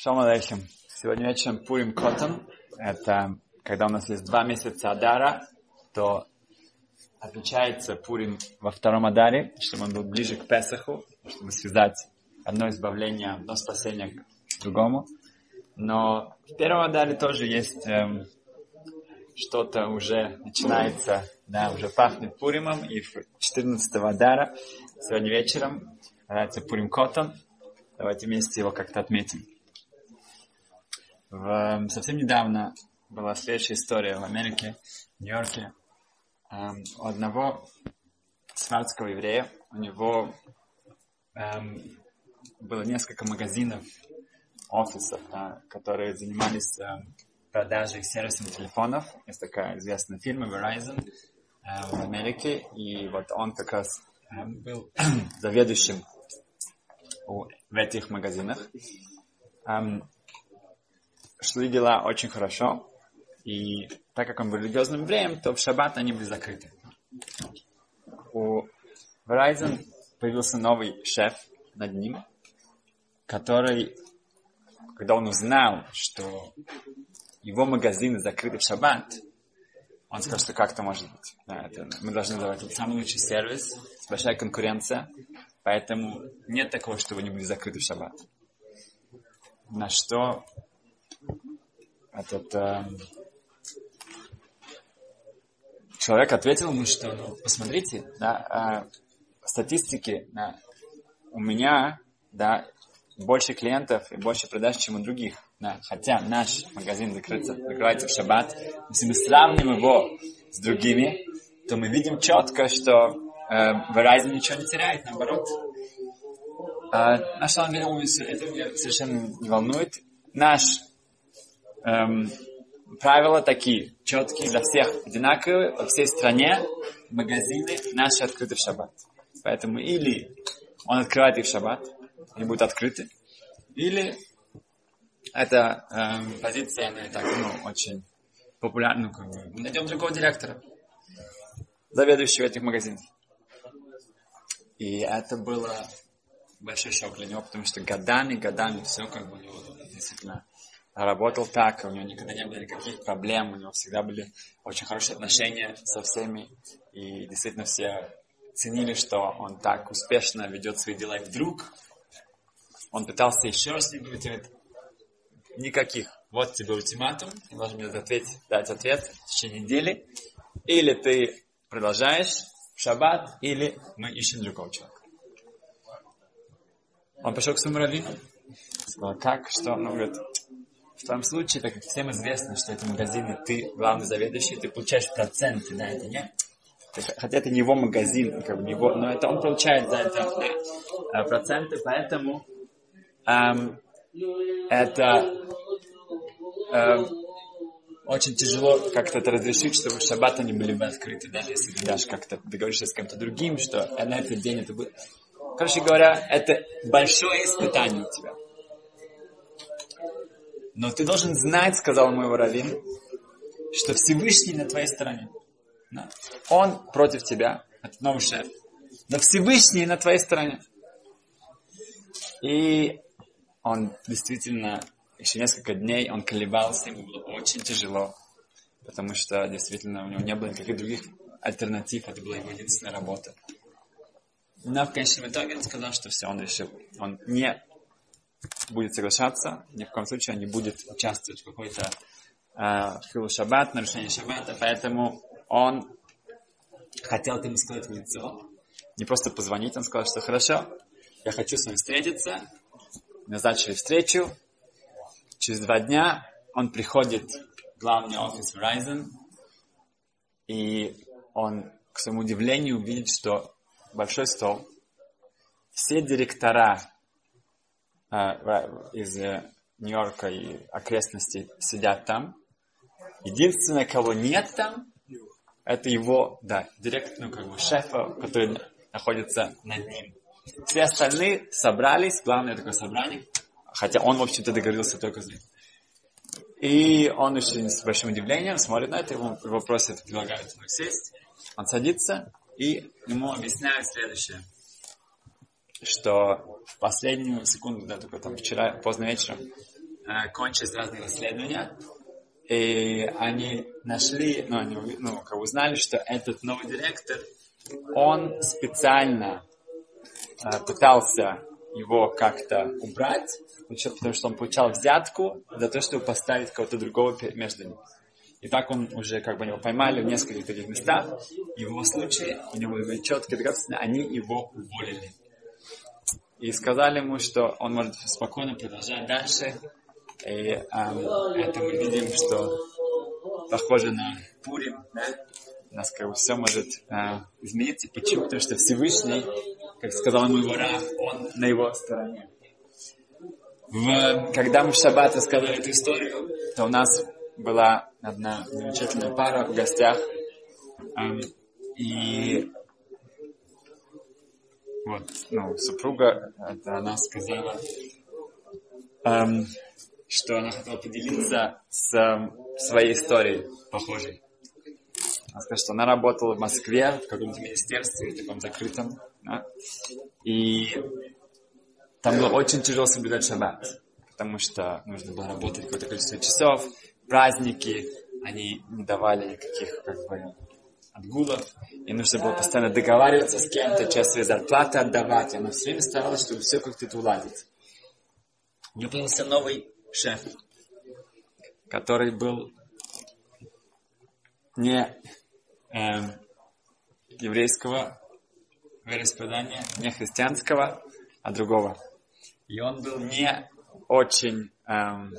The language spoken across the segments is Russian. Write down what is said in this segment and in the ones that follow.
Шалом алейхим. Сегодня вечером Пурим Котон. Это когда у нас есть два месяца Адара, то отмечается Пурим во втором Адаре, чтобы он был ближе к Песаху, чтобы связать одно избавление, одно спасение к другому. Но в первом Адаре тоже есть эм, что-то уже начинается, да, уже пахнет Пуримом, и в 14 Адара сегодня вечером называется Пурим Котон. Давайте вместе его как-то отметим. В, совсем недавно была следующая история в Америке, в Нью-Йорке. Эм, у одного сварского еврея, у него эм, было несколько магазинов, офисов, да, которые занимались эм, продажей сервисных телефонов. Есть такая известная фирма Verizon э, в Америке, и вот он как раз э, был заведующим у, в этих магазинах. Эм, шли дела очень хорошо, и так как он был религиозным евреем, то в шаббат они были закрыты. У Verizon появился новый шеф над ним, который, когда он узнал, что его магазины закрыты в шаббат, он сказал, что как это может быть. Да, это, мы должны давать самый лучший сервис, большая конкуренция, поэтому нет такого, что вы не были закрыты в шаббат. На что этот э, человек ответил ему, что ну, посмотрите, да, э, статистики да, у меня да, больше клиентов и больше продаж, чем у других. Да, хотя наш магазин закрыться, закрывается в шаббат, если мы сравним его с другими, то мы видим четко, что э, Verizon ничего не теряет, наоборот. А, на самом деле, это меня совершенно не волнует. Наш эм, правила такие, четкие для всех, одинаковые во всей стране, магазины наши открыты в шаббат. Поэтому или он открывает их в шаббат, они будут открыты, или эта эм, позиция, она так, ну, очень популярна, ну, как бы, мы найдем другого директора, заведующего этих магазинов. И это было большой шок для него, потому что годами, годами все как бы у него действительно работал так, у него никогда не было никаких проблем, у него всегда были очень хорошие отношения со всеми, и действительно все ценили, что он так успешно ведет свои дела, и вдруг он пытался еще раз не говорить, никаких. Вот тебе ультиматум, ты должен мне ответить, дать ответ в течение недели. Или ты продолжаешь в шаббат, или мы ищем другого человека. Он пошел к своему раввину, сказал, как, что? Он говорит, в том случае, так как всем известно, что эти магазины, ты главный заведующий, ты получаешь проценты на это, нет? Хотя это не его магазин, как бы не его, но это он получает за это э, проценты, поэтому эм, это эм, очень тяжело как-то это разрешить, чтобы в они были бы открыты, даже если ты даже как-то договоришься с кем-то другим, что на этот день это будет. Короче говоря, это большое испытание у тебя. Но ты должен знать, сказал мой раввин, что Всевышний на твоей стороне. Да? Он против тебя, это новый шеф. Но Всевышний на твоей стороне. И он действительно еще несколько дней он колебался, ему было очень тяжело, потому что действительно у него не было никаких других альтернатив, это была его единственная работа. Но в конечном итоге он сказал, что все, он решил, он не будет соглашаться, ни в коем случае он не будет участвовать в какой-то э, шаббат, нарушении шаббата, поэтому он хотел ему сказать в лицо, не просто позвонить, он сказал, что хорошо, я хочу с вами встретиться, назначили встречу, через два дня он приходит в главный офис Verizon, и он, к своему удивлению, видит, что большой стол, все директора из э, Нью-Йорка и окрестностей сидят там. Единственное, кого нет там, это его, да, директор, ну, как бы шефа, который находится над ним. Все остальные собрались, главное такое собрание, хотя он, в общем-то, договорился только с ним. И он очень с большим удивлением смотрит на это, ему, его предлагают ему сесть. Он садится, и ему объясняют следующее что в последнюю секунду, да, только там вчера, поздно вечером, э, кончились разные расследования, и они нашли, ну, они ну, как узнали, что этот новый директор, он специально э, пытался его как-то убрать, потому что он получал взятку за то, чтобы поставить кого-то другого между ними. И так он уже как бы его поймали в нескольких таких местах. И в его случае, у него были четкие они его уволили. И сказали ему, что он может спокойно продолжать дальше. И эм, это мы видим, что похоже на Пурим, да? У нас как бы все может э, измениться. Почему? Потому что Всевышний, как сказал ему его Раф, он на его стороне. В, когда мы в шаббат рассказывали эту историю, то у нас была одна замечательная пара в гостях. Эм, и вот, ну, супруга, это она сказала, эм, что она хотела поделиться с эм, своей историей похожей. Она сказала, что она работала в Москве, в каком-то министерстве, таком закрытом, да? и там было очень тяжело соблюдать шаббат, потому что нужно было работать какое-то количество часов, праздники, они не давали никаких как бы отгулов, и нужно было постоянно договариваться с кем-то, часть своей зарплаты отдавать, она все время старалась, чтобы все как-то это уладить. У нее появился новый шеф, который был не э, еврейского вероисповедания, не христианского, а другого. И он был не очень эм,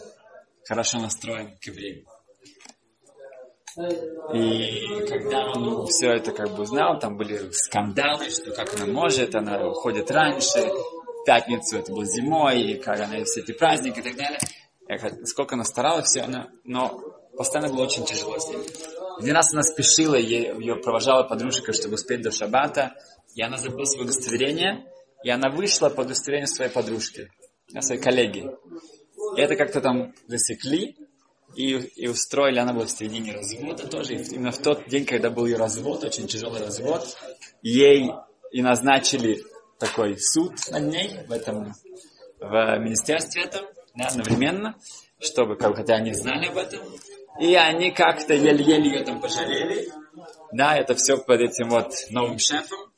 хорошо настроен к евреям. И когда он все это как бы знал, там были скандалы, что как она может, она уходит раньше, в пятницу это было зимой, и как она все эти праздники и так далее. Сколько она старалась, все она, но постоянно было очень тяжело с ней. Один раз она спешила, ее провожала подружка, чтобы успеть до шаббата, и она забыла свое удостоверение, и она вышла по удостоверению своей подружки, своей коллеги. И это как-то там засекли, и, и устроили, она была в середине развода тоже, и именно в тот день, когда был ее развод, очень тяжелый развод, ей и назначили такой суд над ней в этом, в министерстве этом, да, одновременно, чтобы, как, хотя они знали об этом, и они как-то еле-еле ее там пожалели, да, это все под этим вот новым шефом,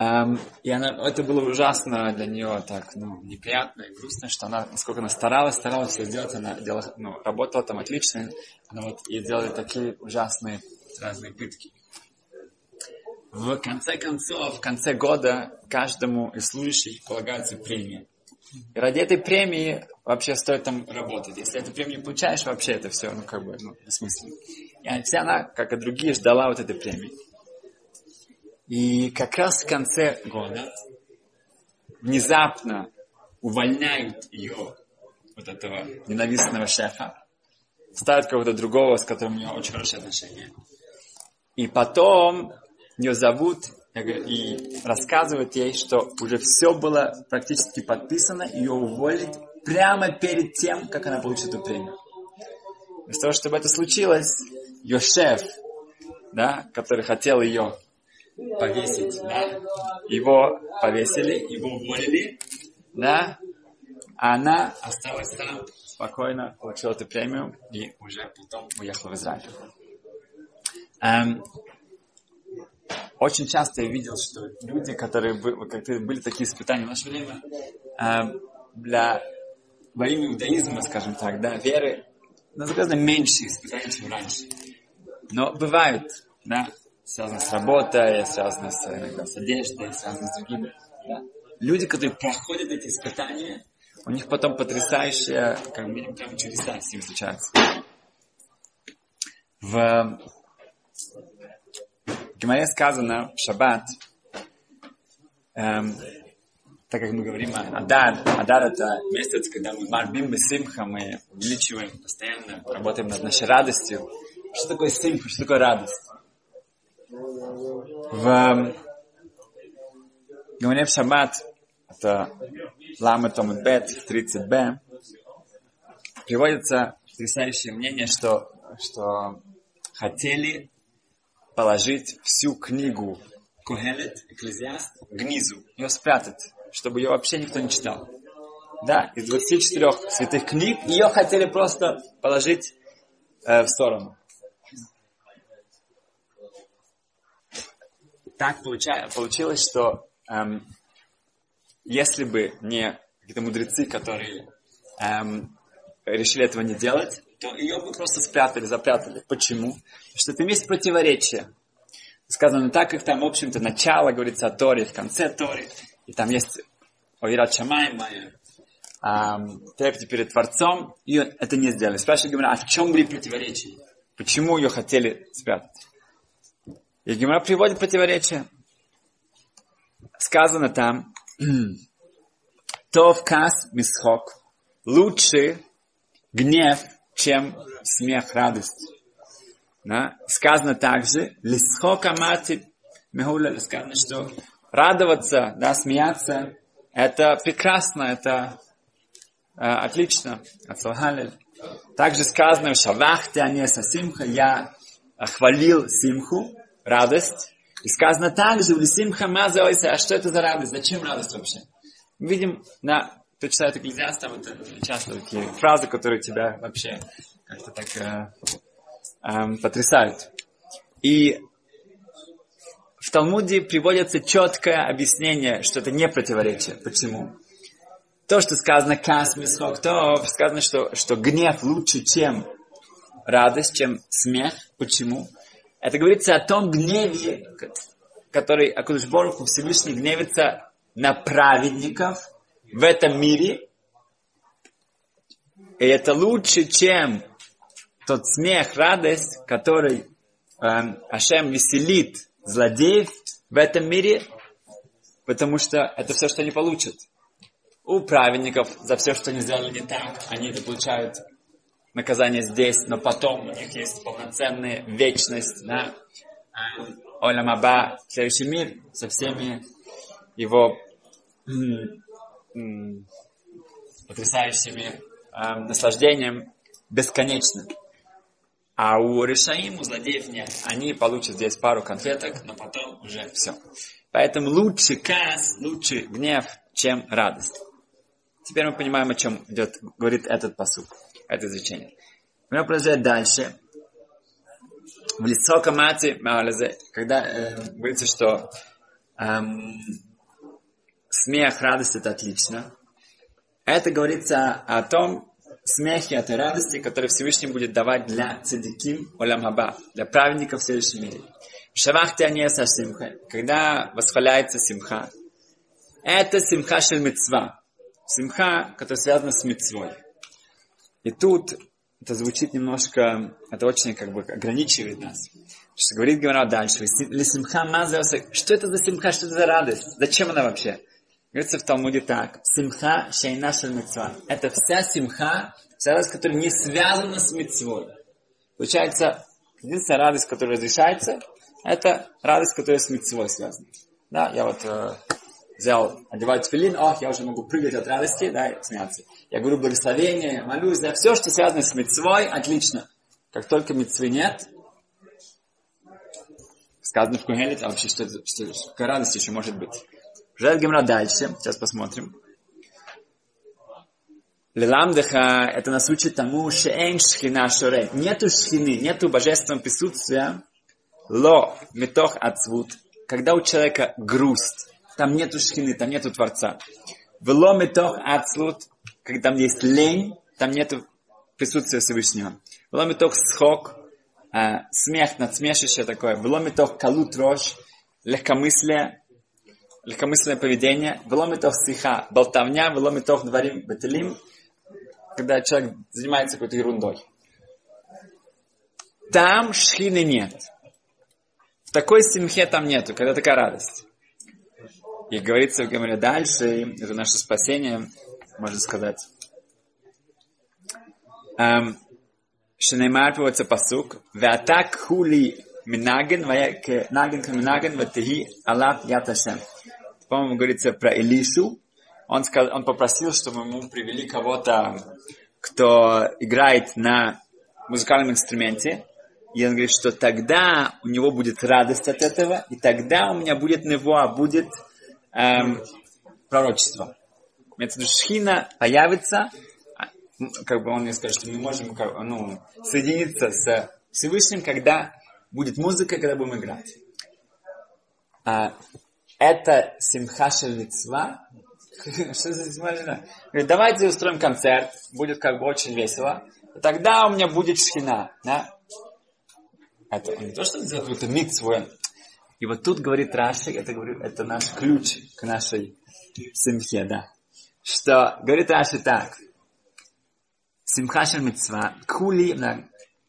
Um, и она, это было ужасно для нее так, ну, неприятно и грустно, что она, насколько она старалась, старалась все сделать, она делала, ну, работала там отлично, но вот ей делали такие ужасные разные пытки. В конце концов, в конце года каждому из служащих полагается премия. И ради этой премии вообще стоит там работать. Если эту премию получаешь, вообще это все, ну, как бы, ну, бессмысленно. И она, как и другие, ждала вот этой премии. И как раз в конце года внезапно увольняют ее, вот этого ненавистного шефа, ставят кого-то другого, с которым у нее очень хорошие отношения. И потом ее зовут и рассказывают ей, что уже все было практически подписано, ее уволить прямо перед тем, как она получит эту премию. Для того, чтобы это случилось, ее шеф, да, который хотел ее повесить, да? Его повесили, его уволили, да? А она осталась там, спокойно получила эту премию и уже потом уехала в Израиль. Эм, очень часто я видел, что люди, которые были, были такие испытания в наше время, эм, для во имя иудаизма, скажем так, да, веры, ну, гораздо меньше испытаний, чем раньше. Но бывают, да, связано с работой, связано с, иногда с одеждой, связано с другими. Да? Люди, которые проходят эти испытания, у них потом потрясающие, как минимум, прям чудеса с ними случаются. В Гимаре сказано в шаббат, эм, так как мы говорим о Адар, Адар это месяц, когда мы марбим симха, мы увеличиваем постоянно, работаем над нашей радостью. Что такое симха, что такое радость? В Гамане в Шаббат, это Лама Томит Бет, 30Б, приводится потрясающее мнение, что, что хотели положить всю книгу Кухелет, Экклезиаст, Гнизу, ее спрятать, чтобы ее вообще никто не читал. да, из 24 святых книг, ее хотели просто положить э, в сторону. Так получа, получилось, что эм, если бы не какие-то мудрецы, которые эм, решили этого не делать, то ее бы просто спрятали, запрятали. Почему? Потому что это есть противоречие. Сказано так, как там, в общем-то, начало говорится о Торе, в конце Торе. И там есть Ойрат Шамай, трепете перед Творцом, и это не сделали. Спрашивают а в чем были противоречия? Почему ее хотели спрятать? И Гимара приводит противоречия. Сказано там, Тов кас мисхок, лучше гнев, чем смех, радость. Да? Сказано также, лисхок амати мегуля, сказано, что радоваться, да, смеяться, это прекрасно, это э, отлично. Также сказано, шавахте анеса симха, я хвалил симху, радость. И сказано также, в симха маза а что это за радость? Зачем радость вообще? Мы видим, на, кто читает Экклезиаст, там это часто такие фразы, которые тебя вообще как-то так э, э, потрясают. И в Талмуде приводится четкое объяснение, что это не противоречие. Почему? То, что сказано кас мисхок, то сказано, что, что гнев лучше, чем радость, чем смех. Почему? Это говорится о том гневе, который Акудыш Боруху Всевышний гневится на праведников в этом мире. И это лучше, чем тот смех, радость, который э, Ашем веселит злодеев в этом мире, потому что это все, что они получат. У праведников за все, что они сделали не так, они это получают наказание здесь, но потом у них есть полноценная вечность, да, Олямаба, следующий мир со всеми его потрясающими э, наслаждением бесконечно. А у Решаим, у злодеев нет. Они получат здесь пару конфеток, но потом уже все. Поэтому лучше каз, лучше гнев, чем радость. Теперь мы понимаем, о чем идет, говорит этот посуд, это изречение. Мы продолжаем дальше. В лицо камати, когда э, говорится, что эм, смех, радость это отлично. Это говорится о том смехе, этой радости, которую Всевышний будет давать для цадиким олям хаба, для праведников в следующем мире. Шавахте анеса симха, когда восхваляется симха, это симха шель мецва, симха, которая связана с мецвой. И тут это звучит немножко, это очень как бы ограничивает нас. Что говорит Гимара дальше, что это за симха, что это за радость, зачем она вообще? Говорится в Талмуде так. Симха шейна митцва. Это вся симха, вся радость, которая не связана с митцвой. Получается, единственная радость, которая разрешается, это радость, которая с митцвой связана. Да, я вот э, взял, одеваю тфилин, ох, я уже могу прыгать от радости, да, и смеяться. Я говорю благословение, молюсь, да, все, что связано с митцвой, отлично. Как только митцвы нет, сказано в Кугелит, а вообще что, что, что, какая радость еще может быть? Продолжает Гемра дальше. Сейчас посмотрим. Лиламдеха, это нас учит тому, что шеэн шхина шоре. Нету шхины, нету божественного присутствия. Ло, метох ацвут. Когда у человека грусть, там нету шхины, там нету Творца. Вло метох ацвут, когда там есть лень, там нету присутствия Всевышнего. Вло метох схок, э, смех, надсмешище такое. Вло метох калут рожь, легкомыслие, легкомысленное поведение, веломитов стиха, болтовня, веломитов дворим бетелим, когда человек занимается какой-то ерундой. Там шхины нет. В такой симхе там нету, когда такая радость. И говорится в Гамаре дальше, это наше спасение, можно сказать. Эм, Шенеймар приводится посук. Веатак хули минаген, наген каминаген, ватихи алат яташем по-моему, говорится про Илишу. Он, сказал, он попросил, чтобы ему привели кого-то, кто играет на музыкальном инструменте. И он говорит, что тогда у него будет радость от этого, и тогда у меня будет него, будет эм, пророчество. Виду, шхина появится, а, как бы он мне скажет, что мы можем ну, соединиться с Всевышним, когда будет музыка, когда будем играть. А, это Симхаша Мицва. Что за Говорит, давайте устроим концерт, будет как бы очень весело. Тогда у меня будет шхина. Да? Это не то, что какую-то митцву. И вот тут говорит Раши, это, говорю, это наш ключ к нашей симхе, да. Что говорит Раши так. Симхашер митцва, кули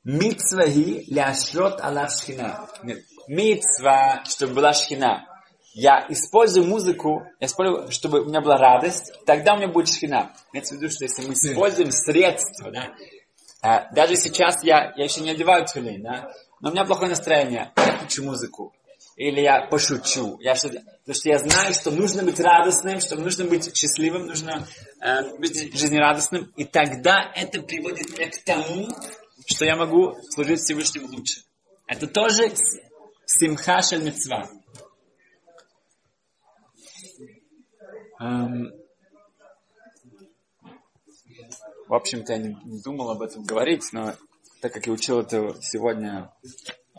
митцва ги ляшрот алав шхина. Митцва, чтобы была шхина. Я использую музыку, я использую, чтобы у меня была радость, тогда у меня будет шхина. Имеется в виду, что если мы используем средства, да, а, даже сейчас я, я еще не одеваю тюлей, да, но у меня плохое настроение, я включу музыку, или я пошучу, я что потому что я знаю, что нужно быть радостным, что нужно быть счастливым, нужно э, быть жизнерадостным, и тогда это приводит меня к тому, что я могу служить Всевышнему лучше. Это тоже симха шель мецва. Эм, в общем-то, я не, не думал об этом говорить, но так как я учил это сегодня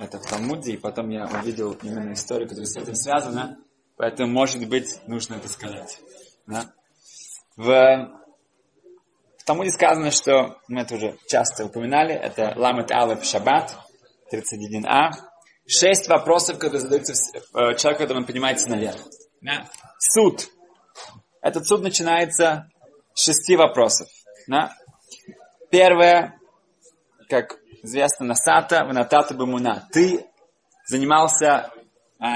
это в Талмуде, и потом я увидел именно историю, которая с этим связана, поэтому, может быть, нужно это сказать. Да? В, в Талмуде сказано, что, мы это уже часто упоминали, это Ламет Алеф Шаббат, 31а, шесть вопросов, которые задаются э, человеку, когда он поднимается наверх. Да? Суд. Этот суд начинается с шести вопросов. Да? Первое, как известно, Насата, Ванатата Бамуна. Ты занимался, э,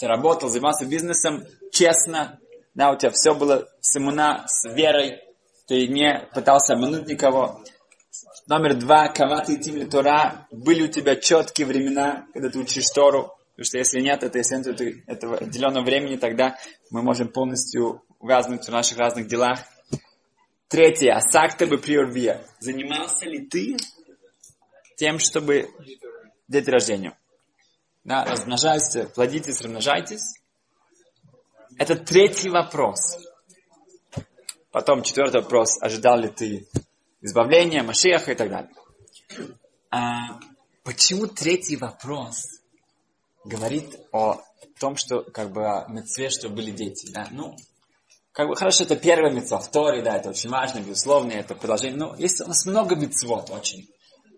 ты работал, занимался бизнесом честно, да, у тебя все было с имуна, с верой, ты не пытался обмануть никого. Номер два, каваты и тимли Тора, были у тебя четкие времена, когда ты учишь Тору, потому что если нет, это если нет этого отделенного времени, тогда мы можем полностью увязнуть в наших разных делах. Третье, асакта бы приорвия. Занимался ли ты тем, чтобы дети рождению. Да, размножайтесь, плодитесь, размножайтесь. Это третий вопрос. Потом четвертый вопрос. Ожидал ли ты избавления, Машеха и так далее. А, почему третий вопрос говорит о том, что как бы мецве, что были дети? Да? Ну, как бы хорошо, это первая мецва, вторая, да, это очень важно, безусловно, это продолжение. Но есть у нас много мецвод очень.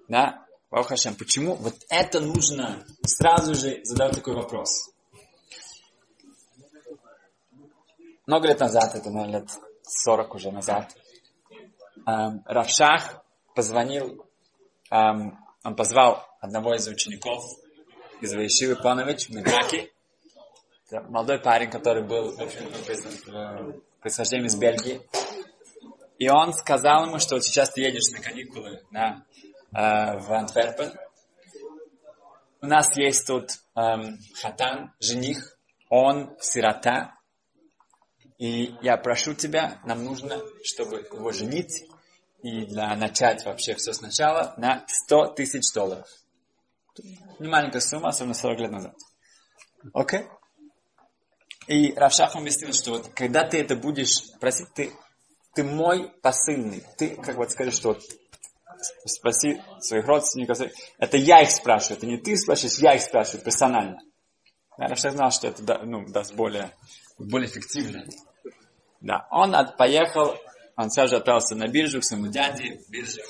Да? Хашем, почему вот это нужно сразу же задать такой вопрос? Много лет назад, это, наверное, лет 40 уже назад, эм, Равшах позвонил, эм, он позвал одного из учеников из Ваишивы Панович в Меграке, молодой парень, который был происхождением из Бельгии. И он сказал ему, что вот сейчас ты едешь на каникулы на Э, в Антверпен. У нас есть тут эм, хатан, жених, он сирота. И я прошу тебя, нам нужно, чтобы его женить и для начать вообще все сначала на 100 тысяч долларов. Не маленькая сумма, особенно 40 лет назад. Окей? Okay? И Равшах объяснил, что вот когда ты это будешь просить, ты, ты мой посыльный. Ты как бы скажешь, что вот спроси своих родственников. Это я их спрашиваю, это не ты спрашиваешь, я их спрашиваю персонально. Я Рафшах знал, что это ну, даст более, более эффективно. Да, он от, поехал, он сразу же отправился на биржу к своему дяде, биржу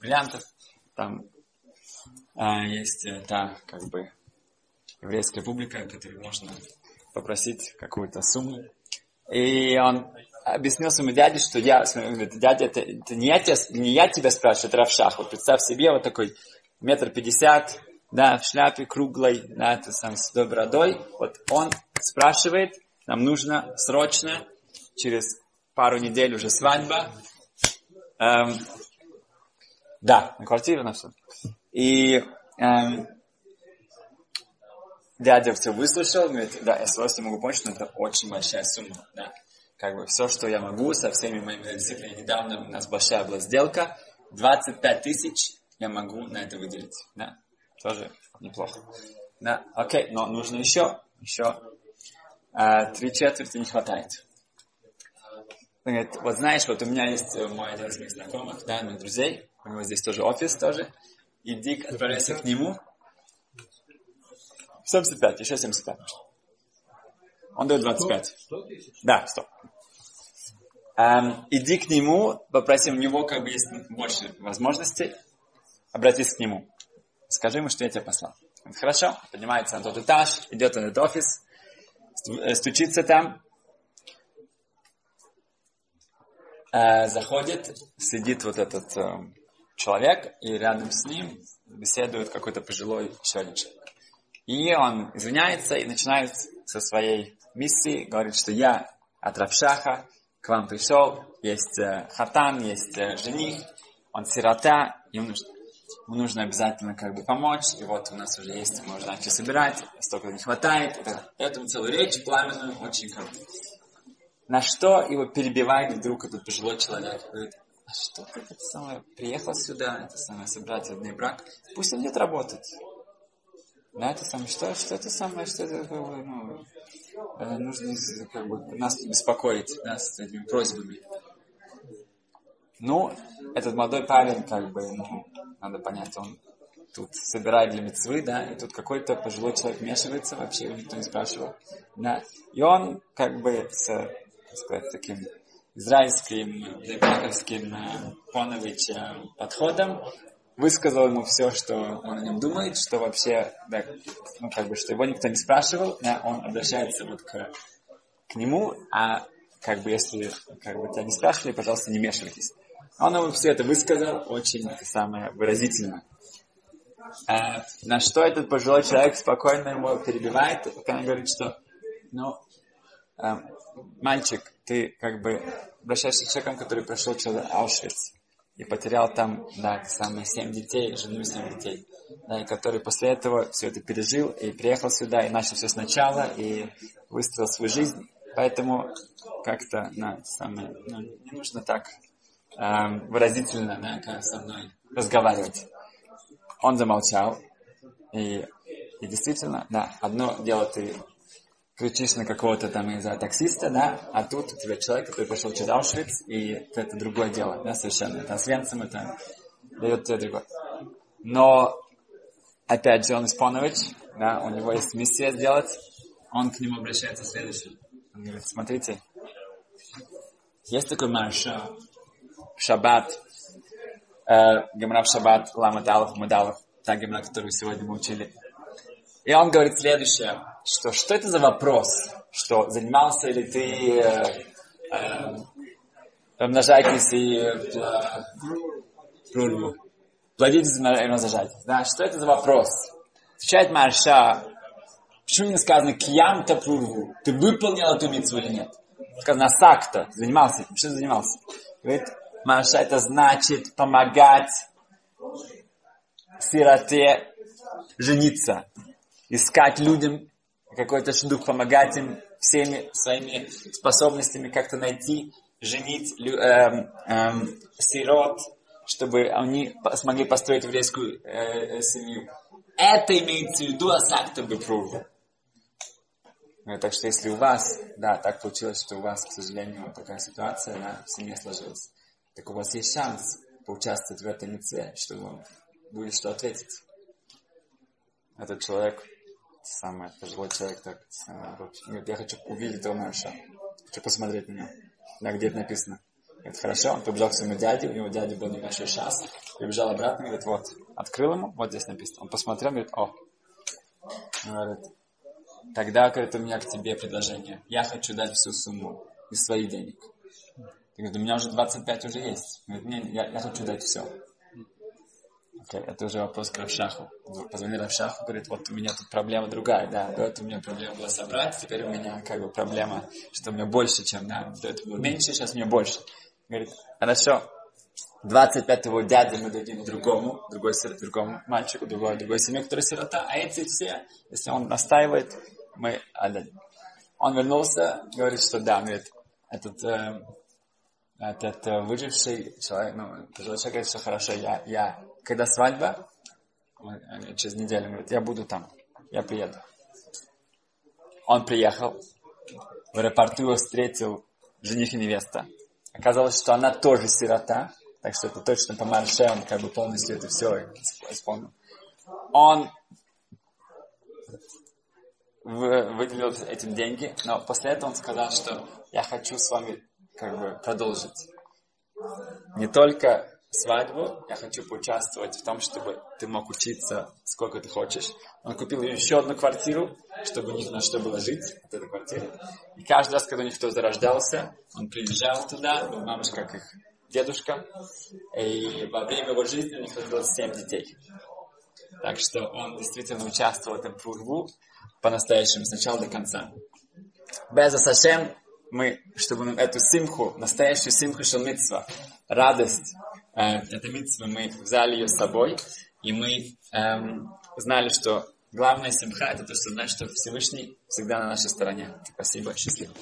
бриллиантов. Там а, есть э, та, как бы, еврейская публика, которой можно попросить какую-то сумму. И он объяснил своему дяде, что я, говорит, дядя, это, это не, я тебя, не я тебя спрашиваю, это Равшах. Вот представь себе, вот такой метр пятьдесят, да, в шляпе круглой, да, это сам с той бородой. Вот он спрашивает, нам нужно срочно, через пару недель уже свадьба. Эм, да, на квартиру, на все. И эм, дядя все выслушал, говорит, да, я с удовольствием могу помочь, но это очень большая сумма, да как бы все, что я могу со всеми моими родителями. Недавно у нас большая была сделка. 25 тысяч я могу на это выделить. Да, тоже неплохо. Да, окей, но нужно еще, еще а, три четверти не хватает. Он говорит, вот знаешь, вот у меня есть э, мой один из моих знакомых, да, моих друзей, у него здесь тоже офис тоже. Иди, отправляйся к нему. 75, еще 75. Он дает 25. Да, стоп. Эм, иди к нему, попроси, у него как бы есть больше возможностей. Обратись к нему. Скажи ему, что я тебя послал. Хорошо, поднимается на тот этаж, идет на этот офис, э, стучится там, э, заходит, сидит вот этот э, человек, и рядом с ним беседует какой-то пожилой еще один человек. И он извиняется и начинает со своей миссии, говорит, что я от Равшаха к вам пришел, есть э, хатан, есть э, жених, он сирота, ему нужно, ему нужно обязательно как бы помочь, и вот у нас уже есть, мы уже начали собирать, столько не хватает, это, этому целую речь пламенную, очень как На что его перебивает вдруг этот пожилой человек, говорит, а что ты это самое, приехал сюда, это самое, собрать одный брак, пусть он идет работать. Да, это самое, что, что это самое, что это, ну, э, нужно как бы, нас беспокоить, да, с этими просьбами. Ну, этот молодой парень, как бы, ну, надо понять, он тут собирает для мецвы, да, и тут какой-то пожилой человек вмешивается, вообще его никто не спрашивал, да, и он, как бы, с, так сказать, таким израильским, дебаковским э, Понович подходом высказал ему все, что он о нем думает, что вообще, да, ну, как бы, что его никто не спрашивал, да, он обращается вот к, к нему, а как бы, если как бы, тебя не спрашивали, пожалуйста, не мешайтесь. Он ему все это высказал очень самое выразительно. А, на что этот пожилой человек спокойно его перебивает, пока он говорит, что, ну, а, мальчик, ты как бы обращаешься к человеком, который прошел через Аушвиц и потерял там, да, самые семь детей, жену семь детей, да, и который после этого все это пережил и приехал сюда и начал все сначала и выстроил свою жизнь, поэтому как-то, да, самое, ну, не нужно так эм, выразительно, да, со мной разговаривать. Он замолчал, и, и действительно, да, одно дело ты кричишь на какого-то там, из-за таксиста, да, а тут у тебя человек, который пошел через Аушвиц, и это другое дело, да, совершенно. Это Освенцим, это дает тебе другое. Но, опять же, он Испонович, да, у него есть миссия сделать, он к нему обращается следующим. Он говорит, смотрите, есть такой марша в шаббат, э, гемра в шаббат, лама далов, мадалов, та гемра, которую сегодня мы учили. И он говорит следующее, что что это за вопрос, что занимался ли ты э, э, размножайтесь и э, прорву. Плодитесь и размножайтесь. Да? Что это за вопрос? Отвечает Марша, почему не сказано кьям-то прурву? Ты выполнил эту митцву или нет? Сказано сакта, занимался этим. Что занимался? Говорит, Марша, это значит помогать сироте жениться искать людям какой-то шдух, помогать им всеми своими способностями как-то найти, женить э, э, сирот, чтобы они смогли построить еврейскую э, э, семью. Это имеется в виду асакта бепрува. Ну, так что если у вас, да, так получилось, что у вас, к сожалению, такая ситуация да, в семье сложилась, так у вас есть шанс поучаствовать в этой митцве, что вам будет что ответить. Этот человек самое пожилой человек так говорит, я хочу увидеть этого Маша, хочу посмотреть на него. Да, где это написано. Это хорошо, он побежал к своему дяде, у него дядя был небольшой шанс, прибежал обратно, говорит, вот, открыл ему, вот здесь написано. Он посмотрел, говорит, о, он говорит, тогда, говорит, у меня к тебе предложение. Я хочу дать всю сумму из своих денег. Говорит, у меня уже 25 уже есть. Говорит, не, я, я хочу дать все. Okay, это уже вопрос к Равшаху. Позвонил Равшаху, говорит, вот у меня тут проблема другая, да, до этого у меня проблема была собрать, теперь у меня как бы проблема, что у меня больше, чем, да, до этого было меньше, сейчас у меня больше. Говорит, хорошо, 25-го дяди мы дадим другому, другой, другому мальчику, другой, другой семье, который сирота, а эти все, если он настаивает, мы отдадим. Он вернулся, говорит, что да, говорит, этот, э, этот э, выживший человек, ну, пожилой человек говорит, что хорошо, я, я когда свадьба, через неделю, он говорит, я буду там, я приеду. Он приехал, в аэропорту его встретил жених и невеста. Оказалось, что она тоже сирота, так что это точно по Марше, он как бы полностью это все исполнил. Он выделил этим деньги, но после этого он сказал, что я хочу с вами как бы продолжить. Не только свадьбу, я хочу поучаствовать в том, чтобы ты мог учиться сколько ты хочешь. Он купил еще одну квартиру, чтобы у них на что было жить, от этой квартиры. И каждый раз, когда у них кто зарождался, он приезжал туда, был мамочка как их дедушка. И во время его жизни у них было семь детей. Так что он действительно участвовал в этом пургу по-настоящему, с начала до конца. Без Сашем мы, чтобы эту симху, настоящую симху шалмитсва, радость, э, этой митцвы, мы взяли ее с собой, и мы эм, знали, что главная симха это то, что знать, что Всевышний всегда на нашей стороне. Спасибо, счастливо.